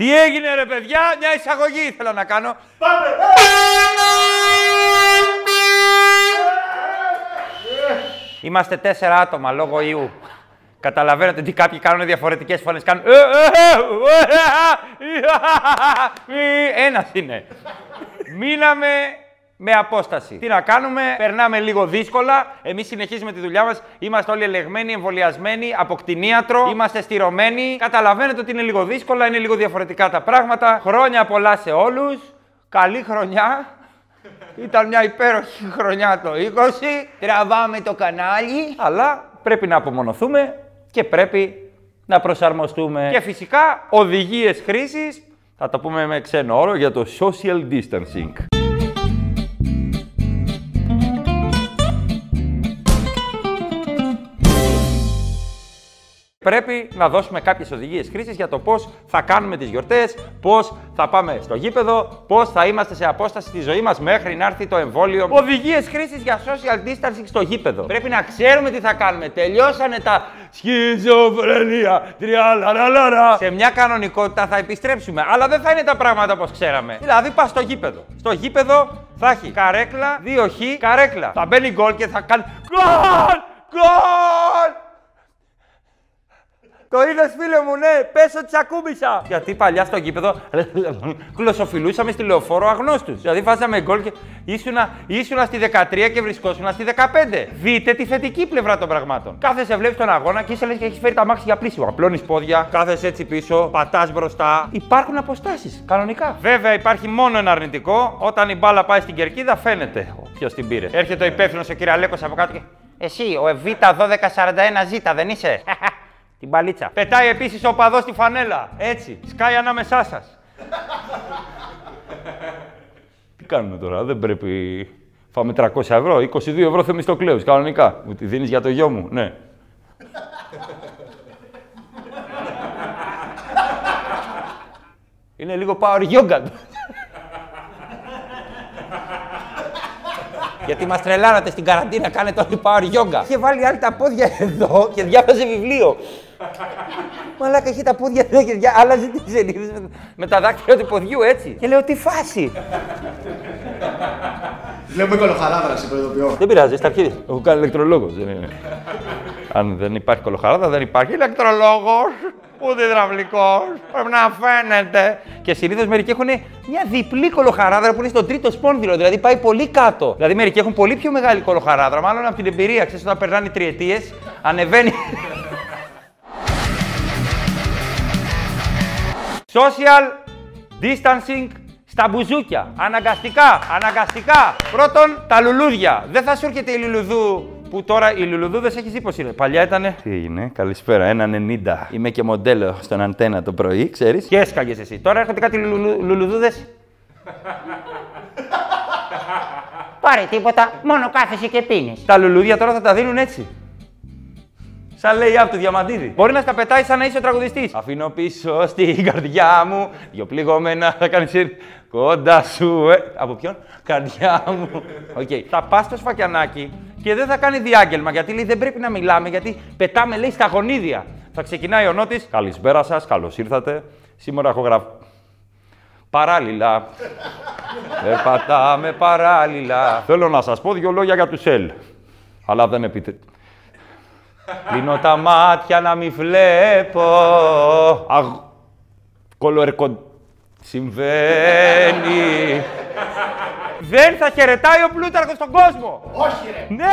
Τι έγινε ρε παιδιά, μια εισαγωγή ήθελα να κάνω. Πάμε! Είμαστε τέσσερα άτομα λόγω ιού. Καταλαβαίνετε ότι κάποιοι κάνουν διαφορετικέ φωνέ. Κάνουν. «Ε, Ένα είναι. Μείναμε με απόσταση. Τι να κάνουμε, περνάμε λίγο δύσκολα. Εμείς συνεχίζουμε τη δουλειά μας. Είμαστε όλοι ελεγμένοι, εμβολιασμένοι, από κτηνίατρο. Είμαστε στηρωμένοι. Καταλαβαίνετε ότι είναι λίγο δύσκολα, είναι λίγο διαφορετικά τα πράγματα. Χρόνια πολλά σε όλους. Καλή χρονιά. Ήταν μια υπέροχη χρονιά το 20. Τραβάμε το κανάλι. Αλλά πρέπει να απομονωθούμε και πρέπει να προσαρμοστούμε. Και φυσικά οδηγίες χρήσης, θα το πούμε με ξένο όρο, για το social distancing. Πρέπει να δώσουμε κάποιες οδηγίες χρήσης για το πώς θα κάνουμε τις γιορτές, πώς θα πάμε στο γήπεδο, πώς θα είμαστε σε απόσταση στη ζωή μας μέχρι να έρθει το εμβόλιο. Οδηγίες χρήσης για social distancing στο γήπεδο. Πρέπει να ξέρουμε τι θα κάνουμε. Τελειώσανε τα σχιζοφρενία, τριάλαρα. Σε μια κανονικότητα θα επιστρέψουμε, αλλά δεν θα είναι τα πράγματα όπως ξέραμε. Δηλαδή πας στο γήπεδο. Στο γήπεδο θα έχει καρέκλα, δύο χ, καρέκλα. Θα μπαίνει γκολ και θα κάνει γκολ! Γκολ! Το είδες, φίλε μου, ναι, πέσω τη ακούμπησα. Γιατί παλιά στο γήπεδο γλωσσοφιλούσαμε στη λεωφόρο αγνώστους. Δηλαδή βάζαμε γκολ και ήσουνα, ήσουνα στη 13 και βρισκόσουνα στη 15. Δείτε τη θετική πλευρά των πραγμάτων. Κάθεσαι, βλέπεις τον αγώνα και είσαι λες και έχει φέρει τα μάξι για πλήσιμο. Απλώνεις πόδια, κάθεσαι έτσι πίσω, πατάς μπροστά. Υπάρχουν αποστάσεις, κανονικά. Βέβαια υπάρχει μόνο ένα αρνητικό. Όταν η μπάλα πάει στην κερκίδα φαίνεται ποιο την πήρε. Έρχεται ο υπεύθυνος ο κυραλέκο από κάτω και. Εσύ, ο Β1241Z δεν είσαι; Την μπαλίτσα. Πετάει επίσης ο παδός στη φανέλα. Έτσι. Σκάει ανάμεσά σας. Τι κάνουμε τώρα, δεν πρέπει. Φάμε 300 ευρώ, 22 ευρώ θεμιστοκλέους, κανονικά. Μου τη δίνεις για το γιο μου, ναι. Είναι λίγο power yoga. Γιατί μας τρελάνατε στην καραντίνα, κάνετε όλοι power yoga. Είχε βάλει άλλη τα πόδια εδώ και διάβαζε βιβλίο. Μαλάκα έχει τα πόδια εδώ και διά... άλλαζε τις σελίδες με, με τα δάχτυλα του ποδιού έτσι. Και λέω τι φάση. Βλέπουμε κολοχαράδρα, σε προειδοποιώ. Δεν πειράζει, στα αρχίδια. Έχω κάνει ηλεκτρολόγος. Δεν είναι. Αν δεν υπάρχει κολοχαράδα, δεν υπάρχει ηλεκτρολόγος. Ούτε υδραυλικό. Πρέπει να φαίνεται. Και συνήθω μερικοί έχουν μια διπλή κολοχαράδρα που είναι στο τρίτο σπόνδυλο. Δηλαδή πάει πολύ κάτω. Δηλαδή μερικοί έχουν πολύ πιο μεγάλη κολοχαράδρα. Μάλλον από την εμπειρία, ξέρεις όταν περνάνε τριετίες, ανεβαίνει. Social distancing στα μπουζούκια. Αναγκαστικά, αναγκαστικά. Πρώτον, τα λουλούδια. Δεν θα σου έρχεται η λουλουδού που τώρα οι λουλουδούδε έχει δει πώ είναι. Παλιά ήταν. Τι έγινε, καλησπέρα, ένα 90. Είμαι και μοντέλο στον αντένα το πρωί, ξέρεις. Και έσκαγες εσύ. Τώρα έρχονται κάτι λουλου, λουλουδούδες; Πάρε τίποτα, μόνο κάθεσαι και πίνεις. Τα λουλούδια τώρα θα τα δίνουν έτσι. Σαν λέει από το διαμαντίδι. Μπορεί να στα πετάει σαν να είσαι ο τραγουδιστής. Αφήνω πίσω στην καρδιά μου δυο πληγωμένα. Θα κάνει κοντά σου. Ε. Από ποιον; Καρδιά μου. Οκ. Okay. Θα πας στο σφακιανάκι και δεν θα κάνει διάγγελμα γιατί λέει δεν πρέπει να μιλάμε γιατί πετάμε λέει στα γονίδια. Θα ξεκινάει ο Νότης. Καλησπέρα σας, καλώς ήρθατε. Σήμερα έχω γραφεί. Παράλληλα. Περπατάμε παράλληλα. Θέλω να σας πω δύο λόγια για τους ΣΕΛ. Αλλά δεν επιτρέπει. Κλείνω τα μάτια να μην βλέπω. Αγ... Κολοερκο... Συμβαίνει. Δεν θα χαιρετάει ο Πλούταρχος στον κόσμο. Όχι, ρε. Ναι,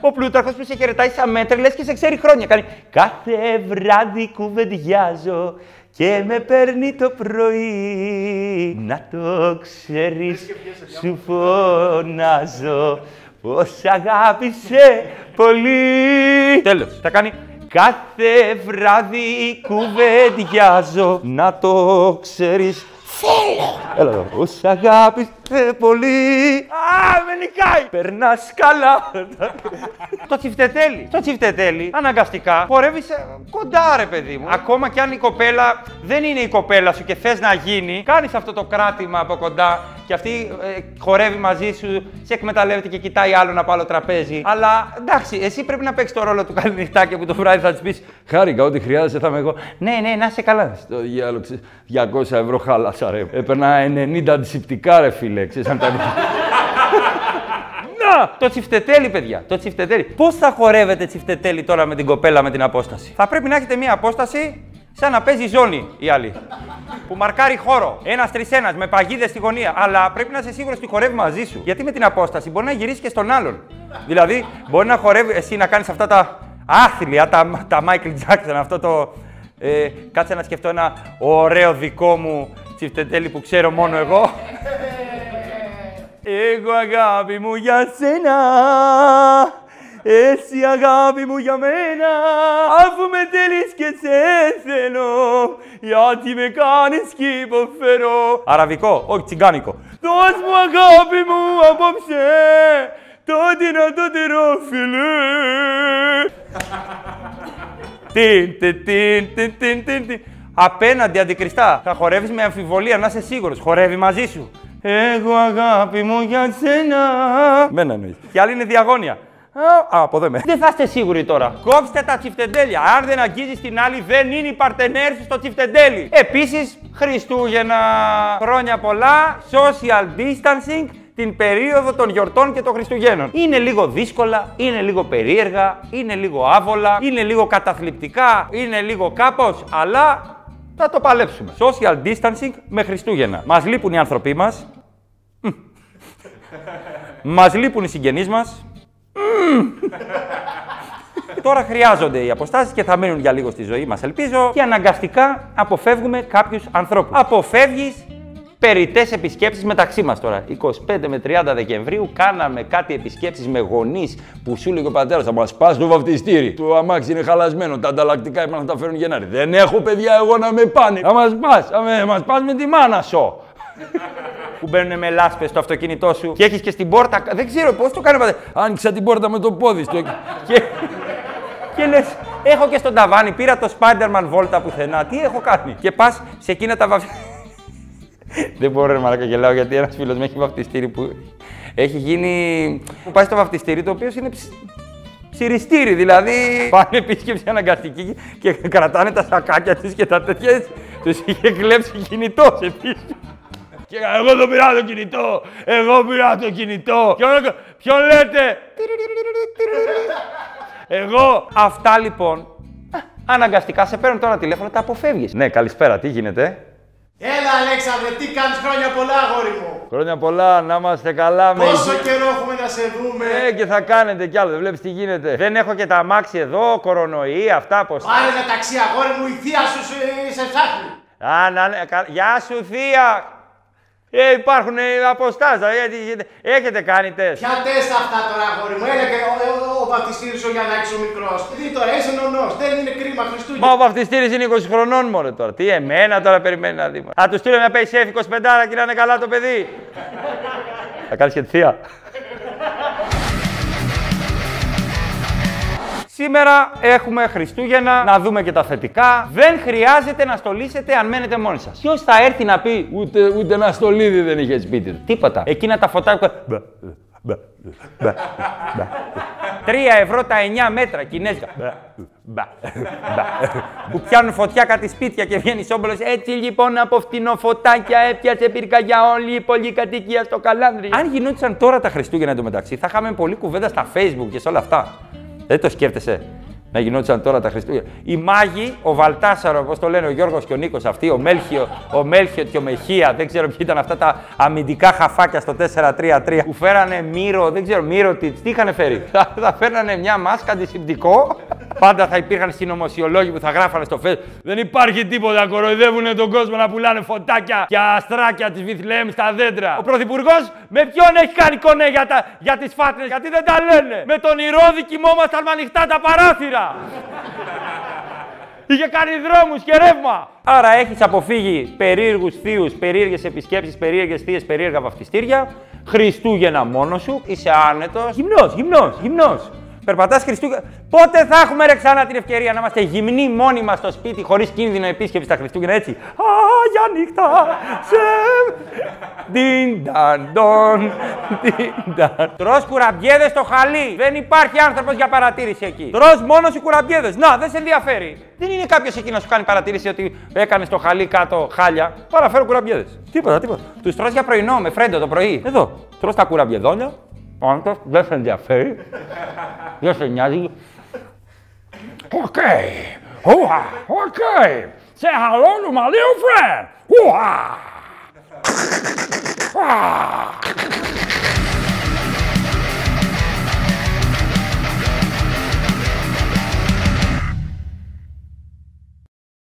ο Πλούταρχος που σε χαιρετάει σαν μέτρη, λες και σε ξέρει χρόνια. Κάνει κάθε βράδυ κουβεντιάζω και με παίρνει το πρωί. Να το ξέρεις, σου φωνάζω. Πως αγάπησε πολύ. Τέλος. Θα κάνει κάθε βράδυ κουβεντιάζω. Να το ξέρεις. Θέλω. Έλα εδώ. Πως αγάπησε. ε, πολύ. Α, με νικάει. Περνάς καλά. το τσιφτετέλι. Το τσιφτετέλι, αναγκαστικά, χορεύεις κοντά, ρε παιδί μου. Ακόμα κι αν η κοπέλα δεν είναι η κοπέλα σου και θες να γίνει, κάνεις αυτό το κράτημα από κοντά και αυτή ε, χορεύει μαζί σου, σε εκμεταλλεύεται και κοιτάει άλλον από άλλο τραπέζι. Αλλά εντάξει, εσύ πρέπει να παίξεις το ρόλο του καληνυχτάκια που το βράδυ θα της πεις Χάρηκα, ό,τι χρειάζεσαι θα είμαι εγώ. Ναι, ναι, να είσαι καλά. Στο διάλογο, 200 ευρώ χάλασα, ρε. Έπαιρνα 90 αντισηπτικά, ρε φίλε. Ξέρεις, αν τα... Να! Το τσιφτετέλι, παιδιά. Το τσιφτετέλι. Πώς θα χορεύετε τσιφτετέλι τώρα με την κοπέλα με την απόσταση; Θα πρέπει να έχετε μία απόσταση σαν να παίζει ζώνη η άλλη. που μαρκάρει χώρο. Ένας τρισένα με παγίδες στη γωνία. Αλλά πρέπει να είσαι σίγουρος ότι χορεύει μαζί σου. Γιατί με την απόσταση μπορεί να γυρίσεις και στον άλλον. δηλαδή μπορεί να χορεύει εσύ να κάνεις αυτά τα άθλια, τα, τα Michael Jackson, αυτό το. Ε, κάτσε να σκεφτώ ένα ωραίο δικό μου τσιφτετέλι που ξέρω μόνο εγώ. Εγώ αγάπη μου για σένα, εσύ αγάπη μου για μένα, αφού με θέλεις και σε θέλω, γιατί με κάνεις κι υποφέρω. Αραβικό, όχι τσιγκάνικο. Δώσ' μου αγάπη μου απόψε, το δυνατότερο φιλί. Τιν, τιν, τιν, τιν, τιν, τιν, τιν. Απέναντι αντικριστά. Θα χορεύεις με αμφιβολία, να είσαι σίγουρος. Χορεύει μαζί σου. Εγώ αγάπη μου για σένα. Μένα εννοείς. Και άλλη είναι διαγώνια. Α, από εδώ με. Δεν θα είστε σίγουροι τώρα. Κόψτε τα τσιφτεντέλια. Αν δεν αγγίζεις την άλλη, δεν είναι η παρτενέρ σου στο τσιφτεντέλι. Επίσης, Χριστούγεννα. Χρόνια πολλά. Social distancing την περίοδο των γιορτών και των Χριστουγέννων. Είναι λίγο δύσκολα, είναι λίγο περίεργα, είναι λίγο άβολα, είναι λίγο καταθλιπτικά, είναι λίγο κάπως, αλλά θα το παλέψουμε. Social distancing με Χριστούγεννα. Μας λείπουν οι άνθρωποι μας. Μας λείπουν οι συγγενείς μας. Τώρα χρειάζονται οι αποστάσεις και θα μείνουν για λίγο στη ζωή μας, ελπίζω. Και αναγκαστικά αποφεύγουμε κάποιους ανθρώπους. Αποφεύγεις περιττές επισκέψεις μεταξύ μας τώρα. 25 με 30 Δεκεμβρίου κάναμε κάτι επισκέψεις με γονείς που σου λέει ο πατέρας θα μας πας στο βαφτιστήρι. Το αμάξι είναι χαλασμένο. Τα ανταλλακτικά είπαν να τα φέρουν Γενάρη. Δεν έχω παιδιά εγώ να με πάνε. Θα μας πας. Θα μας πας με τη μάνα σου. Που μπαίνουν με λάσπες στο αυτοκίνητό σου και έχεις και στην πόρτα. Δεν ξέρω πώς το κάνει. Άνοιξα την πόρτα με το πόδι στο... και, και λες, έχω και στον ταβάνι, πήρα το Spider-Man βόλτα πουθενά. Τι έχω κάνει. Και πας σε εκείνα τα βαφτιστήρια. Δεν μπορώ να μαλάκα γελάω γιατί ένας φίλος μου έχει βαφτιστήρι που έχει γίνει. που πάει στο βαφτιστήρι το οποίο είναι ψ... ψυριστήρι. Δηλαδή πάνε επίσκεψη αναγκαστική και κρατάνε τα σακάκια τη και τα τέτοια. Τους είχε κλέψει κινητός επίσης. Και εγώ το πήρα το κινητό! Εγώ πήρα το κινητό! Ποιον, ποιον λέτε! Εγώ! Αυτά λοιπόν. Αναγκαστικά σε παίρνουν τώρα τηλέφωνο, τα αποφεύγεις. Ναι, καλησπέρα, τι γίνεται; Έλα, Αλέξανδρε, τι κάνεις χρόνια πολλά, αγόρι μου. Χρόνια πολλά, να είμαστε καλά. με Πόσο υγεία. καιρό έχουμε να σε δούμε. Ε, και θα κάνετε κι άλλο, δεν βλέπεις τι γίνεται. Δεν έχω και τα αμάξι εδώ, κορονοϊ, αυτά πως. Πάρε ένα ταξί, αγόρι μου, η θεία σου σε, σε ψάχνει. Α, να, ναι, κα- Γεια σου, θεία. Ε, υπάρχουν αποστάσεις, γιατί έχετε κάνει τεστ. Ποια τεστ αυτά τώρα, αγόρι μου; Έλεγε ο, ο, ο, ο βαπτιστήρης ο Γιαννάκης ο μικρός. Τι τώρα, είσαι νονός. Δεν είναι κρίμα, Χριστούγεννα. Μα ο βαφτιστήρης είναι 20 χρονών μόνο τώρα. Τι εμένα τώρα περιμένει να δει. Α, τους στείλω μια PaySafe 25 και να είναι καλά το παιδί. Θα κάνεις και τη θεία. Σήμερα έχουμε Χριστούγεννα, να δούμε και τα θετικά. Δεν χρειάζεται να στολίσετε αν μένετε μόνοι σας. Ποιος θα έρθει να πει Ούτε, ούτε ένα στολίδι δεν είχε σπίτι του. Τίποτα. Εκείνα τα φωτάκια. Μπα, μπα, μπα, μπα. Τρία ευρώ τα 9 μέτρα κινέζικα. Μπα, μπα, μπα. Που πιάνουν φωτιά κάτι σπίτια και βγαίνει όμπολο. Έτσι λοιπόν από φτηνοφωτάκια έπιασε πυρκαγιά όλη η πολυκατοικία στο καλάνδρι. Αν γινόντουσαν τώρα τα Χριστούγεννα εντωμεταξύ, θα είχαμε πολλή κουβέντα στα Facebook και σε όλα αυτά. Δεν το σκέφτεσαι να γινόντουσαν τώρα τα Χριστούγεννα. Οι μάγοι, ο Βαλτάσαρος, όπως το λένε ο Γιώργος και ο Νίκος, αυτοί, ο Μέλχιο, ο Μέλχιο και ο Μεχία, δεν ξέρω ποιοι ήταν αυτά τα αμυντικά χαφάκια στο 4-3-3 που φέρανε μύρο, δεν ξέρω, μύρο τι, τι είχαν φέρει; θα, θα φέρνανε μια μάσκα αντισηπτικό. Πάντα θα υπήρχαν συνωμοσιολόγοι που θα γράφανε στο Facebook. Δεν υπάρχει τίποτα, κοροϊδεύουν τον κόσμο να πουλάνε φωτάκια και αστράκια της Βιθλέμ στα δέντρα. Ο Πρωθυπουργός με ποιον έχει κάνει κονέ για, τα, για τις φάτνες, γιατί δεν τα λένε. Με τον Ηρώδη κοιμόμασταν με ανοιχτά τα παράθυρα. Είχε κάνει δρόμους και ρεύμα. Άρα έχεις αποφύγει περίεργους θείους, περίεργες επισκέψεις, περίεργες θείες, περίεργα βαφτιστήρια. Χριστούγεννα μόνος σου. Είσαι άνετος. Γυμνός, γυμνός, γυμνός. Περπατάς Χριστούγεννα. Πότε θα έχουμε ρε ξανά την ευκαιρία να είμαστε γυμνοί μόνοι μας στο σπίτι χωρίς κίνδυνο επίσκεψης τα Χριστούγεννα έτσι; Α, για νύχτα. Σε. Διν ταν ντον. Διν ταν. Τρως κουραμπιέδες στο χαλί. Δεν υπάρχει άνθρωπος για παρατήρηση εκεί. Τρως μόνος σου κουραμπιέδες. Να, δεν σε ενδιαφέρει. Δεν είναι κάποιος εκεί να σου κάνει παρατήρηση ότι έκανε στο χαλί κάτω χάλια. Παραφέρω κουραμπιέδες. Τίποτα, τίποτα. Τους τρως για πρωινό με φρέντο το πρωί. Εδώ. Τρως τα κουραμπιεδόνια. antes desse desafio, desse digo, ok, uha, ok, você ralou no malinho, friend, uha!